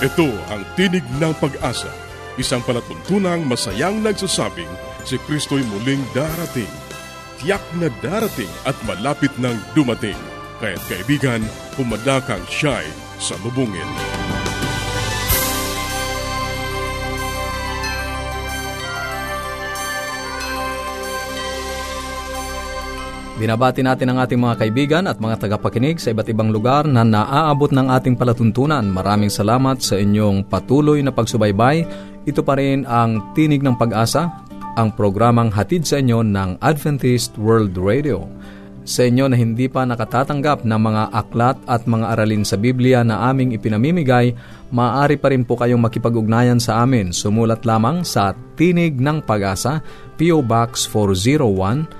Ito ang Tinig ng Pag-asa, isang palatuntunang masayang nagsasabing si Kristo'y muling darating. Tiyak na darating at malapit nang dumating. Kaya't kaibigan, pumadakang siya'y sa Binabati natin ang ating mga kaibigan at mga tagapakinig sa iba't ibang lugar na naaabot ng ating palatuntunan. Maraming salamat sa inyong patuloy na pagsubaybay. Ito pa rin ang Tinig ng Pag-asa, ang programang hatid sa inyo ng Adventist World Radio. Sa inyo na hindi pa nakatatanggap ng mga aklat at mga aralin sa Biblia na aming ipinamimigay, maaari pa rin po kayong makipag-ugnayan sa amin. Sumulat lamang sa Tinig ng Pag-asa, P.O. Box 401,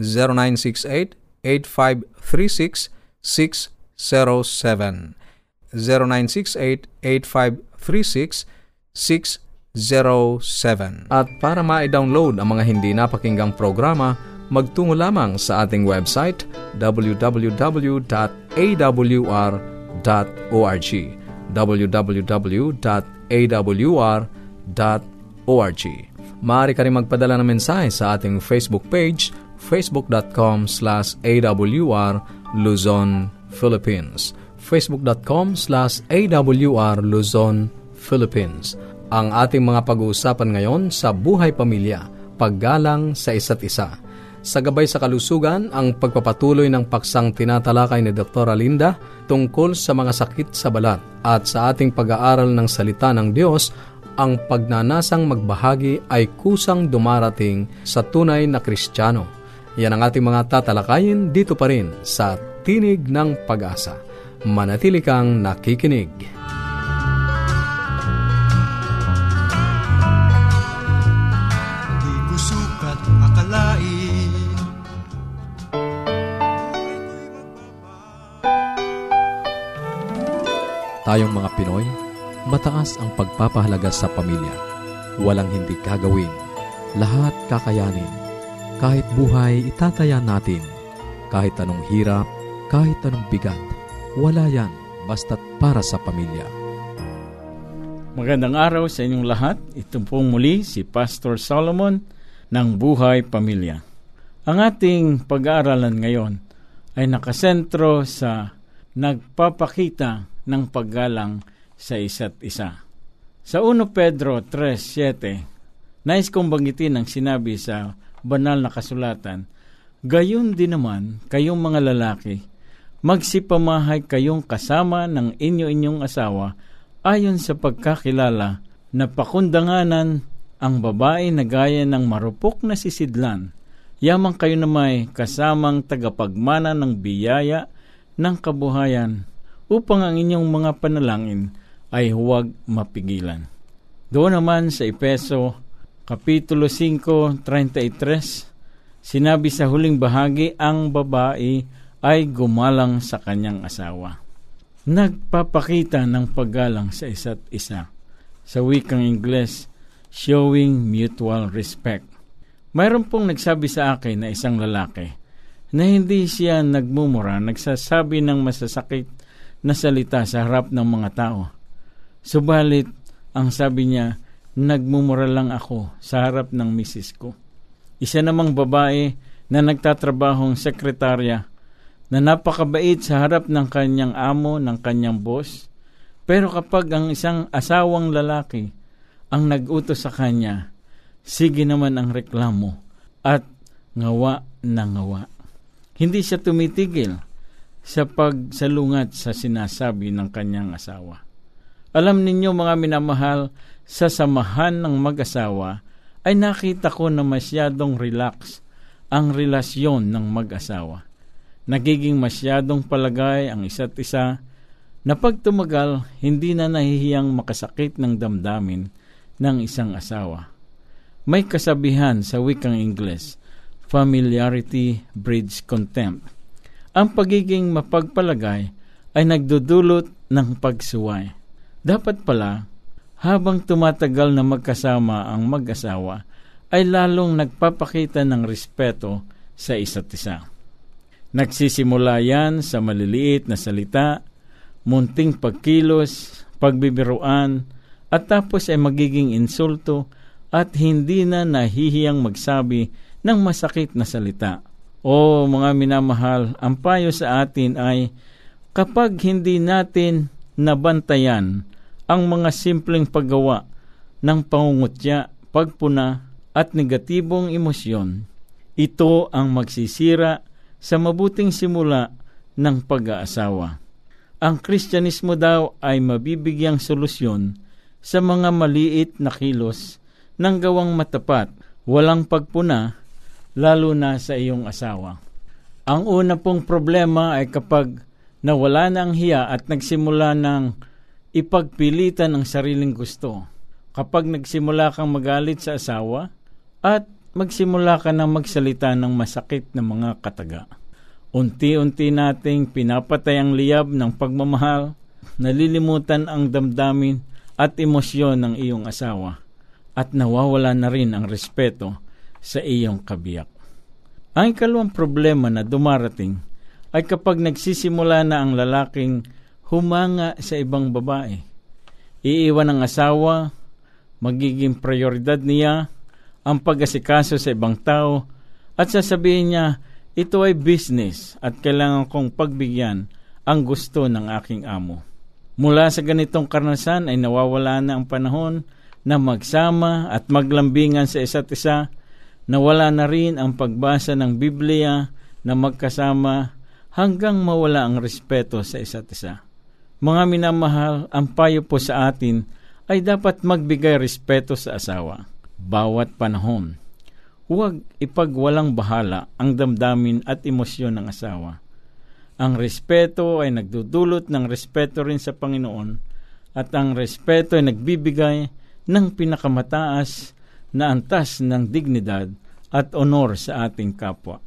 0968-8536-607. 0968-8536-607. At para ma-download ang mga hindi napakinggang programa, magtungo lamang sa ating website www.awr.org www.awr.org Maaari ka rin magpadala ng mensahe sa ating Facebook page facebook.com slash awr Luzon, Philippines. facebook.com slash awr Luzon, Philippines. Ang ating mga pag-uusapan ngayon sa buhay pamilya, paggalang sa isa't isa. Sa gabay sa kalusugan, ang pagpapatuloy ng paksang tinatalakay ni Dr. Alinda tungkol sa mga sakit sa balat at sa ating pag-aaral ng salita ng Diyos, ang pagnanasang magbahagi ay kusang dumarating sa tunay na Kristiyano yan ang ating mga tatalakayin dito pa rin sa Tinig ng Pag-asa. Manatili kang nakikinig. Di ko sukat akalain Tayong mga Pinoy, mataas ang pagpapahalaga sa pamilya. Walang hindi gagawin. Lahat kakayanin kahit buhay, itataya natin. Kahit anong hirap, kahit anong bigat, wala yan basta't para sa pamilya. Magandang araw sa inyong lahat. Ito pong muli si Pastor Solomon ng Buhay Pamilya. Ang ating pag-aaralan ngayon ay nakasentro sa nagpapakita ng paggalang sa isa't isa. Sa 1 Pedro 3.7, nais kong banggitin ang sinabi sa banal na kasulatan, gayon din naman kayong mga lalaki, magsipamahay kayong kasama ng inyo-inyong asawa ayon sa pagkakilala na pakundanganan ang babae na gaya ng marupok na sisidlan, yamang kayo na may kasamang tagapagmana ng biyaya ng kabuhayan upang ang inyong mga panalangin ay huwag mapigilan. Doon naman sa Epeso Kapitulo 5:33 Sinabi sa huling bahagi ang babae ay gumalang sa kanyang asawa. Nagpapakita ng paggalang sa isa't isa. Sa wikang Ingles, showing mutual respect. Mayroon pong nagsabi sa akin na isang lalaki na hindi siya nagmumura, nagsasabi ng masasakit na salita sa harap ng mga tao. Subalit, ang sabi niya, nagmumura lang ako sa harap ng misis ko. Isa namang babae na nagtatrabahong sekretarya na napakabait sa harap ng kanyang amo, ng kanyang boss. Pero kapag ang isang asawang lalaki ang nag-utos sa kanya, sige naman ang reklamo at ngawa na ngawa. Hindi siya tumitigil sa pagsalungat sa sinasabi ng kanyang asawa. Alam ninyo mga minamahal, sa samahan ng mag-asawa ay nakita ko na masyadong relax ang relasyon ng mag-asawa. Nagiging masyadong palagay ang isa't isa, na pag tumagal, hindi na nahihiyang makasakit ng damdamin ng isang asawa. May kasabihan sa wikang Ingles, familiarity breeds contempt. Ang pagiging mapagpalagay ay nagdudulot ng pagsuway. Dapat pala, habang tumatagal na magkasama ang mag-asawa, ay lalong nagpapakita ng respeto sa isa't isa. Nagsisimula yan sa maliliit na salita, munting pagkilos, pagbibiruan, at tapos ay magiging insulto at hindi na nahihiyang magsabi ng masakit na salita. O mga minamahal, ang payo sa atin ay kapag hindi natin nabantayan ang mga simpleng paggawa ng pangungutya, pagpuna at negatibong emosyon, ito ang magsisira sa mabuting simula ng pag-aasawa. Ang Kristyanismo daw ay mabibigyang solusyon sa mga maliit na kilos ng gawang matapat, walang pagpuna, lalo na sa iyong asawa. Ang una pong problema ay kapag nawala na ang hiya at nagsimula ng ipagpilitan ang sariling gusto. Kapag nagsimula kang magalit sa asawa at magsimula ka ng magsalita ng masakit na mga kataga. Unti-unti nating pinapatay ang liyab ng pagmamahal, nalilimutan ang damdamin at emosyon ng iyong asawa at nawawala na rin ang respeto sa iyong kabiyak. Ang ikalawang problema na dumarating ay kapag nagsisimula na ang lalaking humanga sa ibang babae. Iiwan ng asawa, magiging prioridad niya ang pag-asikaso sa ibang tao at sasabihin niya, ito ay business at kailangan kong pagbigyan ang gusto ng aking amo. Mula sa ganitong karanasan ay nawawala na ang panahon na magsama at maglambingan sa isa't isa, nawala na rin ang pagbasa ng Biblia na magkasama hanggang mawala ang respeto sa isa't isa. Mga minamahal, ang payo po sa atin ay dapat magbigay respeto sa asawa, bawat panahon Huwag ipagwalang bahala ang damdamin at emosyon ng asawa. Ang respeto ay nagdudulot ng respeto rin sa Panginoon at ang respeto ay nagbibigay ng pinakamataas na antas ng dignidad at honor sa ating kapwa.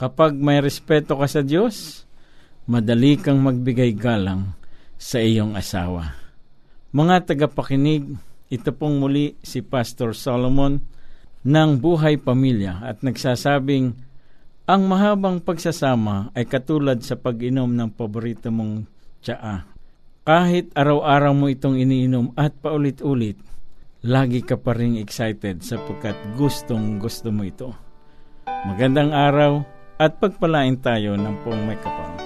Kapag may respeto ka sa Diyos, madali kang magbigay galang sa iyong asawa. Mga tagapakinig, ito pong muli si Pastor Solomon ng buhay pamilya at nagsasabing ang mahabang pagsasama ay katulad sa pag-inom ng paborito mong tsaa. Kahit araw-araw mo itong iniinom at paulit-ulit, lagi ka pa rin excited sapagkat gustong gusto mo ito. Magandang araw at pagpalain tayo ng pong may kapal.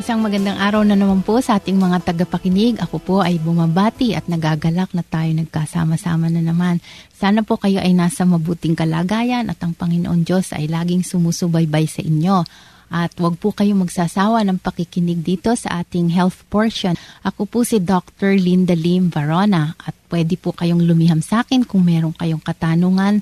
Isang magandang araw na naman po sa ating mga tagapakinig. Ako po ay bumabati at nagagalak na tayo nagkasama-sama na naman. Sana po kayo ay nasa mabuting kalagayan at ang Panginoon Diyos ay laging sumusubaybay sa inyo. At wag po kayong magsasawa ng pakikinig dito sa ating health portion. Ako po si Dr. Linda Lim Varona at pwede po kayong lumiham sa akin kung meron kayong katanungan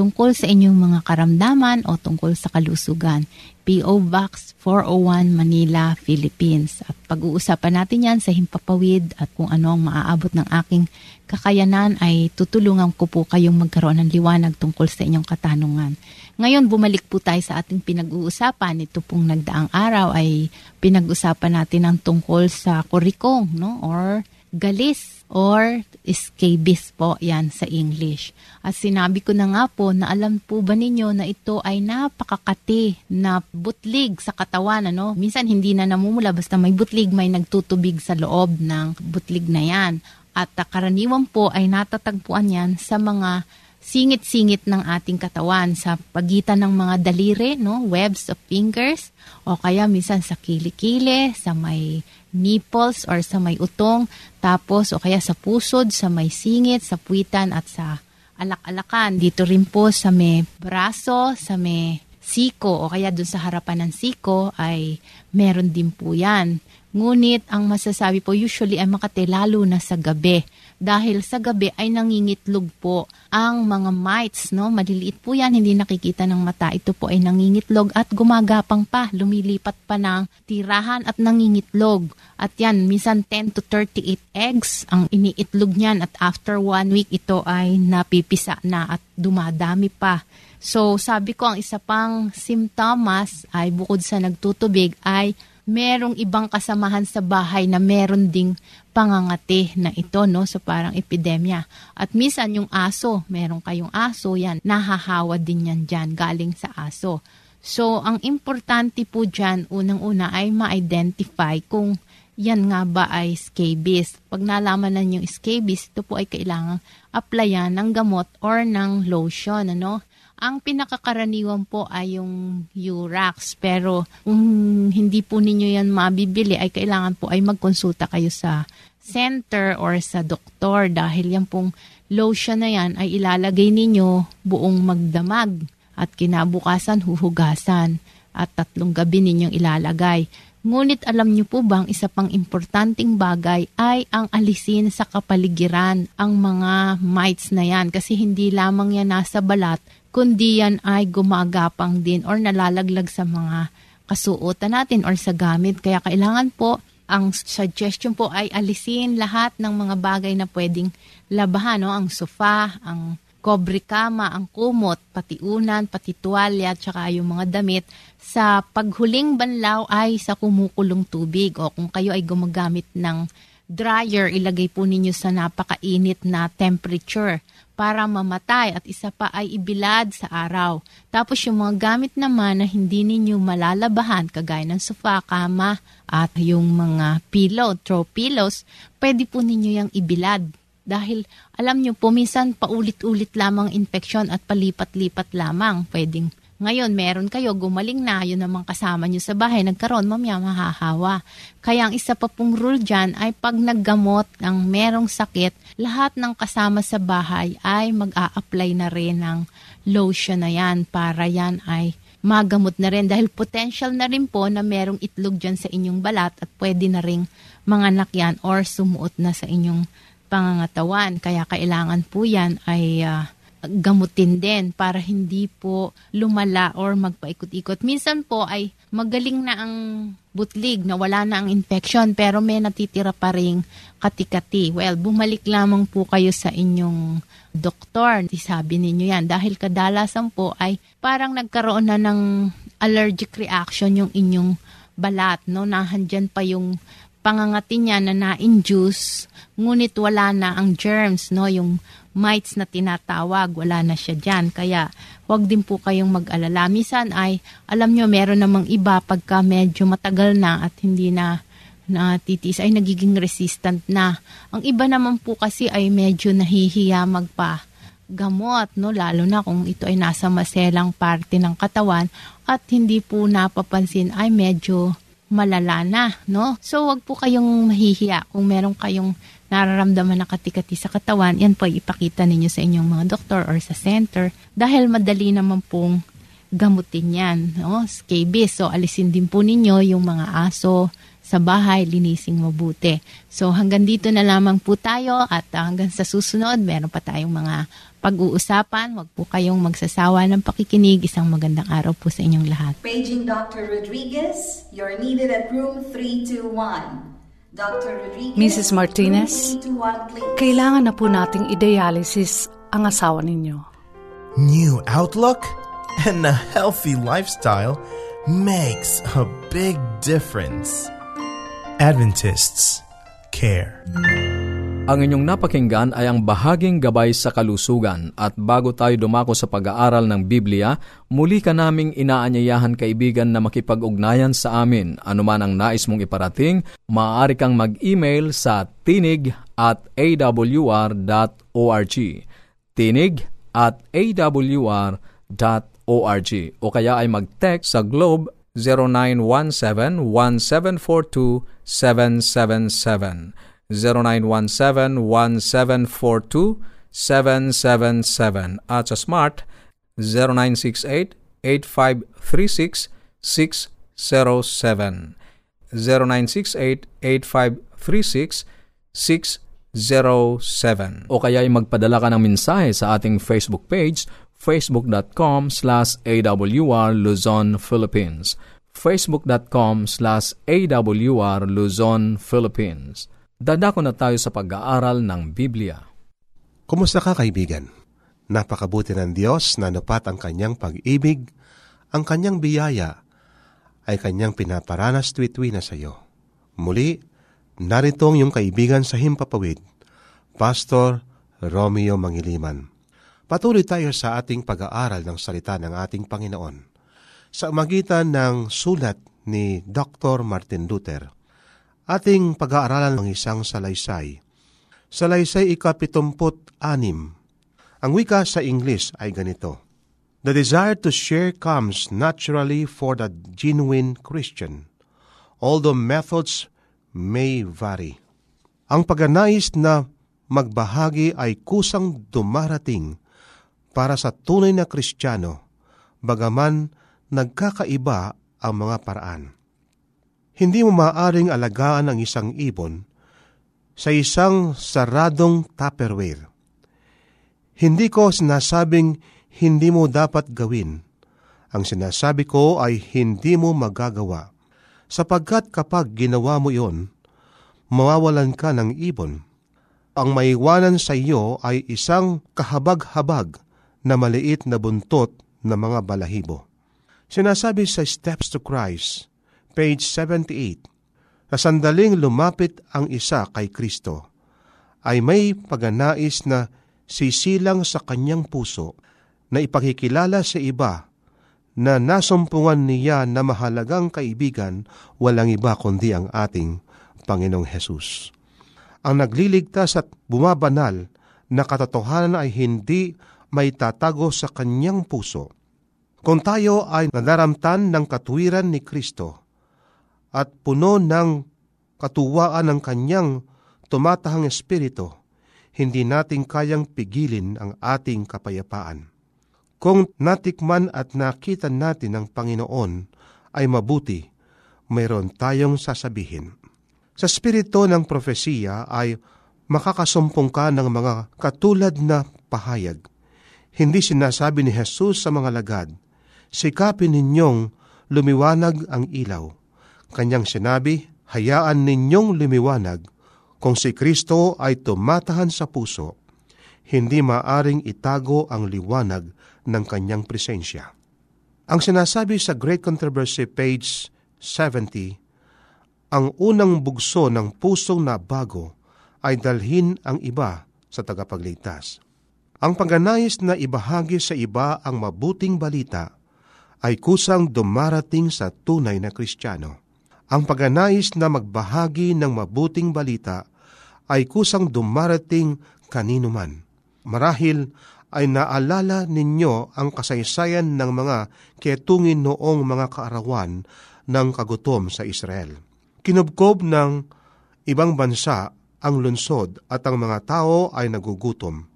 tungkol sa inyong mga karamdaman o tungkol sa kalusugan. P.O. Box 401 Manila, Philippines. At pag-uusapan natin yan sa Himpapawid at kung ano ang maaabot ng aking kakayanan ay tutulungan ko po kayong magkaroon ng liwanag tungkol sa inyong katanungan. Ngayon, bumalik po tayo sa ating pinag-uusapan. Ito pong nagdaang araw ay pinag-usapan natin ang tungkol sa kurikong, no? Or galis or scabies po yan sa English. At sinabi ko na nga po na alam po ba ninyo na ito ay napakakati na butlig sa katawan. Ano? Minsan hindi na namumula basta may butlig, may nagtutubig sa loob ng butlig na yan. At karaniwan po ay natatagpuan yan sa mga singit-singit ng ating katawan sa pagitan ng mga daliri, no, webs of fingers, o kaya minsan sa kilikili, sa may nipples or sa may utong, tapos o kaya sa pusod, sa may singit, sa puwitan at sa alak-alakan. Dito rin po sa may braso, sa may siko o kaya dun sa harapan ng siko ay meron din po yan. Ngunit ang masasabi po usually ay makate lalo na sa gabi. Dahil sa gabi ay nangingitlog po ang mga mites, no? Maliliit po yan, hindi nakikita ng mata. Ito po ay nangingitlog at gumagapang pa, lumilipat pa ng tirahan at nangingitlog. At yan, minsan 10 to 38 eggs ang iniitlog niyan at after one week ito ay napipisa na at dumadami pa. So, sabi ko, ang isa pang simptomas ay bukod sa nagtutubig ay merong ibang kasamahan sa bahay na meron ding pangangati na ito, no? So parang epidemya. At minsan yung aso, meron kayong aso, yan, nahahawa din yan dyan, galing sa aso. So, ang importante po dyan, unang-una ay ma-identify kung yan nga ba ay scabies. Pag nalaman na yung scabies, ito po ay kailangang applyan ng gamot or ng lotion. Ano? Ang pinakakaraniwan po ay yung Urax. Pero kung hindi po ninyo yan mabibili, ay kailangan po ay magkonsulta kayo sa center or sa doktor dahil yan pong lotion na yan ay ilalagay ninyo buong magdamag at kinabukasan huhugasan at tatlong gabi ninyong ilalagay. Ngunit alam niyo po bang isa pang importanting bagay ay ang alisin sa kapaligiran ang mga mites na yan kasi hindi lamang yan nasa balat kundi yan ay gumagapang din or nalalaglag sa mga kasuotan natin or sa gamit. Kaya kailangan po, ang suggestion po ay alisin lahat ng mga bagay na pwedeng labahan. No? Ang sofa, ang kobre kama, ang kumot, pati unan, pati tuwalya, at saka yung mga damit. Sa paghuling banlaw ay sa kumukulong tubig o kung kayo ay gumagamit ng dryer, ilagay po ninyo sa napakainit na temperature para mamatay at isa pa ay ibilad sa araw. Tapos yung mga gamit naman na hindi ninyo malalabahan kagaya ng sofa, kama at yung mga pillow, throw pillows, pwede po ninyo yung ibilad. Dahil alam nyo po, minsan paulit-ulit lamang infeksyon at palipat-lipat lamang. Pwedeng ngayon, meron kayo, gumaling na, yun namang kasama nyo sa bahay, nagkaroon, mamaya mahahawa. Kaya ang isa pa pong rule dyan ay pag naggamot ng merong sakit, lahat ng kasama sa bahay ay mag-a-apply na rin ng lotion na yan para yan ay magamot na rin dahil potential na rin po na merong itlog dyan sa inyong balat at pwede na ring manganak yan or sumuot na sa inyong pangangatawan. Kaya kailangan po yan ay uh, gamutin din para hindi po lumala or magpaikot-ikot. Minsan po ay magaling na ang butlig, na wala na ang infection, pero may natitira pa ring katikati. Well, bumalik lamang po kayo sa inyong doktor. Sabi ninyo yan. Dahil kadalasan po ay parang nagkaroon na ng allergic reaction yung inyong balat. No? Nahandyan pa yung pangangati niya na na-induce, ngunit wala na ang germs, no? yung mites na tinatawag, wala na siya dyan. Kaya, wag din po kayong mag-alala. Misan ay, alam nyo, meron namang iba pagka medyo matagal na at hindi na natitiis ay nagiging resistant na. Ang iba naman po kasi ay medyo nahihiya magpa gamot, no? lalo na kung ito ay nasa maselang parte ng katawan at hindi po napapansin ay medyo malala na, no? So, wag po kayong mahihiya kung meron kayong nararamdaman na katikati sa katawan, yan po ipakita ninyo sa inyong mga doktor or sa center dahil madali naman pong gamutin yan. No? Scabies. So, alisin din po ninyo yung mga aso sa bahay, linising mabuti. So, hanggang dito na lamang po tayo at hanggang sa susunod, meron pa tayong mga pag-uusapan. Huwag po kayong magsasawa ng pakikinig. Isang magandang araw po sa inyong lahat. Paging Dr. Rodriguez, you're needed at room 321. Dr. Rodriguez, Mrs. Martinez, room 321, please. kailangan na po nating i-dialysis ang asawa ninyo. New outlook and a healthy lifestyle makes a big difference. Adventists care. Ang inyong napakinggan ay ang bahaging gabay sa kalusugan at bago tayo dumako sa pag-aaral ng Biblia, muli ka naming inaanyayahan kaibigan na makipag-ugnayan sa amin. Anuman ang nais mong iparating, maaari kang mag-email sa tinig at awr.org. Tinig at awr.org o kaya ay mag-text sa Globe 0917-1742-777. 0917-1742-777 at sa Smart 0968-8536-607 0968-8536-607 o kaya ay magpadala ka ng mensahe sa ating Facebook page facebook.com slash awr Luzon, Philippines facebook.com slash awr Luzon, Philippines Dadako na tayo sa pag-aaral ng Biblia. Kumusta ka kaibigan? Napakabuti ng Diyos na napat ang kanyang pag-ibig, ang kanyang biyaya, ay kanyang pinaparanas tuwi na sa iyo. Muli, narito ang iyong kaibigan sa Himpapawid, Pastor Romeo Mangiliman. Patuloy tayo sa ating pag-aaral ng salita ng ating Panginoon sa magitan ng sulat ni Dr. Martin Luther ating pag-aaralan ng isang salaysay. Salaysay ikapitumput anim. Ang wika sa English ay ganito. The desire to share comes naturally for the genuine Christian, although methods may vary. Ang paganais na magbahagi ay kusang dumarating para sa tunay na Kristiyano, bagaman nagkakaiba ang mga paraan. Hindi mo maaring alagaan ang isang ibon sa isang saradong tupperware. Hindi ko sinasabing hindi mo dapat gawin. Ang sinasabi ko ay hindi mo magagawa. Sapagkat kapag ginawa mo iyon, mawawalan ka ng ibon. Ang maiwanan sa iyo ay isang kahabag-habag na maliit na buntot na mga balahibo. Sinasabi sa Steps to Christ, page 78, na sandaling lumapit ang isa kay Kristo, ay may paganais na sisilang sa kanyang puso na ipakikilala sa iba na nasumpungan niya na mahalagang kaibigan walang iba kundi ang ating Panginoong Hesus. Ang nagliligtas at bumabanal na katotohanan ay hindi may tatago sa kanyang puso. Kung tayo ay nadaramtan ng katwiran ni Kristo, at puno ng katuwaan ng kanyang tumatahang espiritu, hindi natin kayang pigilin ang ating kapayapaan. Kung natikman at nakita natin ang Panginoon ay mabuti, mayroon tayong sasabihin. Sa spirito ng profesiya ay makakasumpong ka ng mga katulad na pahayag. Hindi sinasabi ni Jesus sa mga lagad, Sikapin ninyong lumiwanag ang ilaw Kanyang sinabi, hayaan ninyong lumiwanag kung si Kristo ay tumatahan sa puso, hindi maaring itago ang liwanag ng kanyang presensya. Ang sinasabi sa Great Controversy page 70, ang unang bugso ng pusong na bago ay dalhin ang iba sa tagapagligtas. Ang pagganais na ibahagi sa iba ang mabuting balita ay kusang dumarating sa tunay na Kristiyano. Ang paganais na magbahagi ng mabuting balita ay kusang dumarating kanino man. Marahil ay naalala ninyo ang kasaysayan ng mga ketungin noong mga kaarawan ng kagutom sa Israel. Kinubkob ng ibang bansa ang lunsod at ang mga tao ay nagugutom.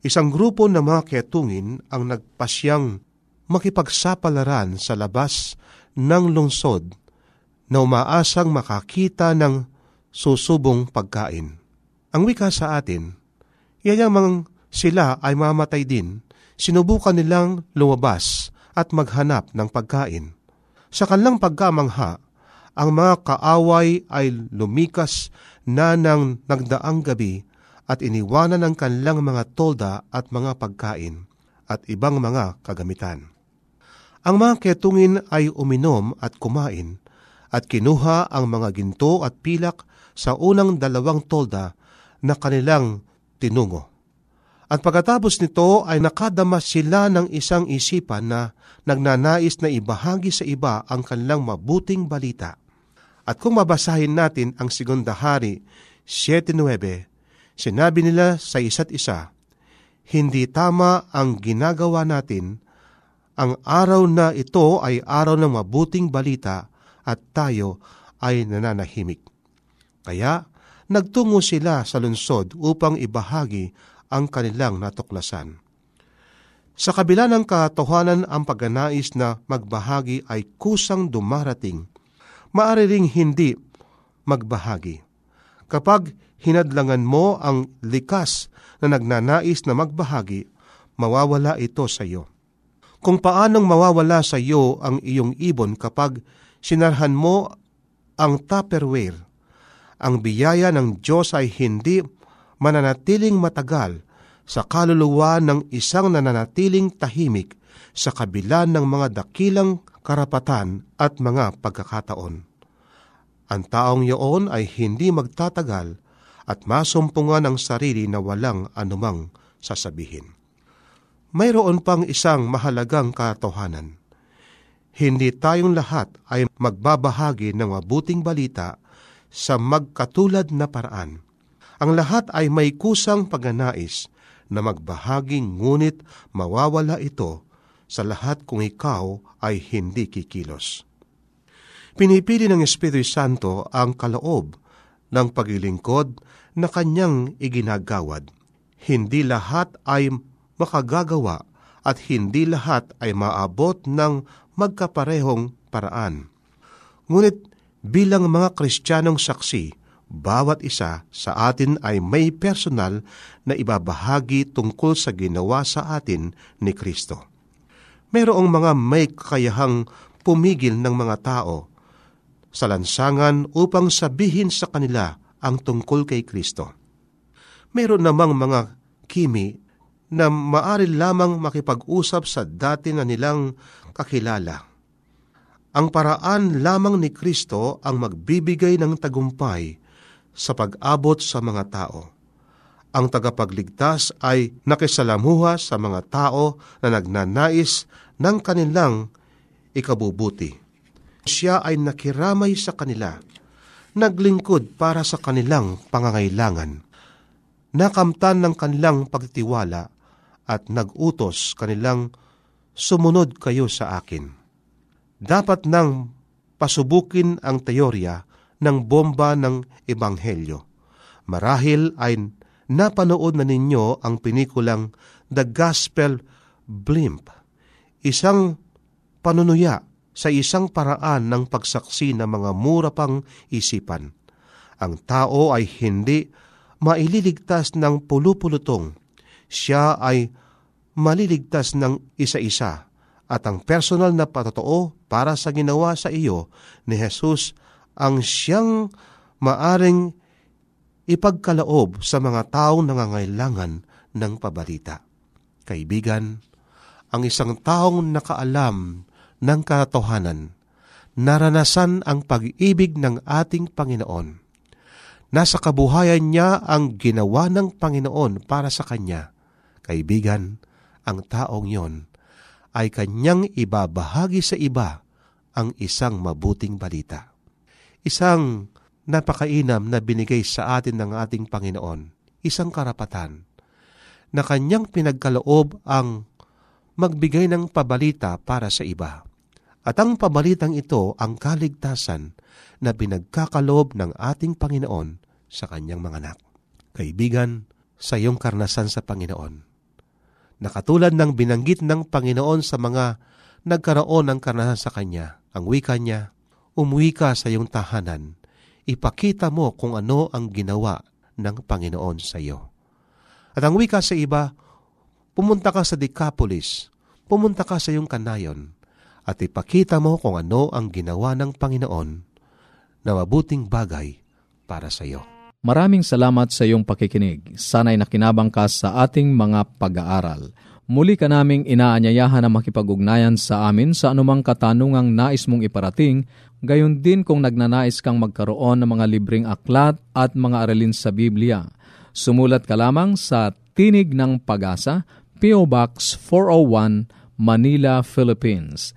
Isang grupo ng mga ketungin ang nagpasyang makipagsapalaran sa labas ng lungsod na umaasang makakita ng susubong pagkain. Ang wika sa atin, yayamang sila ay mamatay din, sinubukan nilang lumabas at maghanap ng pagkain. Sa kanilang pagkamangha, ang mga kaaway ay lumikas na ng nagdaang gabi at iniwanan ang kanilang mga tolda at mga pagkain at ibang mga kagamitan. Ang mga ketungin ay uminom at kumain at kinuha ang mga ginto at pilak sa unang dalawang tolda na kanilang tinungo. At pagkatapos nito ay nakadama sila ng isang isipan na nagnanais na ibahagi sa iba ang kanilang mabuting balita. At kung mabasahin natin ang Segunda Hari 7.9, sinabi nila sa isa't isa, Hindi tama ang ginagawa natin. Ang araw na ito ay araw ng mabuting balita at tayo ay nananahimik. Kaya nagtungo sila sa lungsod upang ibahagi ang kanilang natuklasan. Sa kabila ng katotohanan ang pagganais na magbahagi ay kusang dumarating, maaari hindi magbahagi. Kapag hinadlangan mo ang likas na nagnanais na magbahagi, mawawala ito sa iyo. Kung paanong mawawala sa iyo ang iyong ibon kapag sinarhan mo ang tupperware, ang biyaya ng Diyos ay hindi mananatiling matagal sa kaluluwa ng isang nananatiling tahimik sa kabila ng mga dakilang karapatan at mga pagkakataon. Ang taong iyon ay hindi magtatagal at masumpungan ang sarili na walang anumang sasabihin. Mayroon pang isang mahalagang katotohanan. Hindi tayong lahat ay magbabahagi ng mabuting balita sa magkatulad na paraan ang lahat ay may kusang pagnanais na magbahagi ngunit mawawala ito sa lahat kung ikaw ay hindi kikilos. Pinipili ng Espiritu Santo ang kaloob ng paglilingkod na kanyang iginagawad. Hindi lahat ay makagagawa at hindi lahat ay maabot ng magkaparehong paraan. Ngunit bilang mga Kristiyanong saksi, bawat isa sa atin ay may personal na ibabahagi tungkol sa ginawa sa atin ni Kristo. Merong mga may kakayahang pumigil ng mga tao sa lansangan upang sabihin sa kanila ang tungkol kay Kristo. Meron namang mga kimi na maari lamang makipag-usap sa dati na nilang kakilala. Ang paraan lamang ni Kristo ang magbibigay ng tagumpay sa pag-abot sa mga tao. Ang tagapagligtas ay nakisalamuha sa mga tao na nagnanais ng kanilang ikabubuti. Siya ay nakiramay sa kanila, naglingkod para sa kanilang pangangailangan, nakamtan ng kanilang pagtiwala at nagutos kanilang sumunod kayo sa akin. Dapat nang pasubukin ang teorya ng bomba ng Ebanghelyo. Marahil ay napanood na ninyo ang pinikulang The Gospel Blimp, isang panunuya sa isang paraan ng pagsaksi ng mga mura pang isipan. Ang tao ay hindi maililigtas ng pulupulutong. Siya ay maliligtas ng isa-isa at ang personal na patotoo para sa ginawa sa iyo ni Jesus ang siyang maaring ipagkalaob sa mga taong nangangailangan ng pabalita. Kaibigan, ang isang taong nakaalam ng katotohanan, naranasan ang pag-ibig ng ating Panginoon. Nasa kabuhayan niya ang ginawa ng Panginoon para sa kanya. Kaibigan, ang taong yon ay kanyang ibabahagi sa iba ang isang mabuting balita isang napakainam na binigay sa atin ng ating Panginoon, isang karapatan, na kanyang pinagkaloob ang magbigay ng pabalita para sa iba. At ang pabalitang ito ang kaligtasan na pinagkakaloob ng ating Panginoon sa kanyang mga anak. Kaibigan, sa iyong karnasan sa Panginoon, na katulad ng binanggit ng Panginoon sa mga nagkaroon ng karanasan sa Kanya, ang wika niya, umuwi ka sa iyong tahanan, ipakita mo kung ano ang ginawa ng Panginoon sa iyo. At ang wika sa iba, pumunta ka sa Decapolis, pumunta ka sa iyong kanayon, at ipakita mo kung ano ang ginawa ng Panginoon na mabuting bagay para sa iyo. Maraming salamat sa iyong pakikinig. Sana'y nakinabang ka sa ating mga pag-aaral. Muli ka naming inaanyayahan na makipag-ugnayan sa amin sa anumang katanungang nais mong iparating, gayon din kung nagnanais kang magkaroon ng mga libreng aklat at mga aralin sa Biblia. Sumulat ka lamang sa Tinig ng Pag-asa, P.O. Box 401, Manila, Philippines.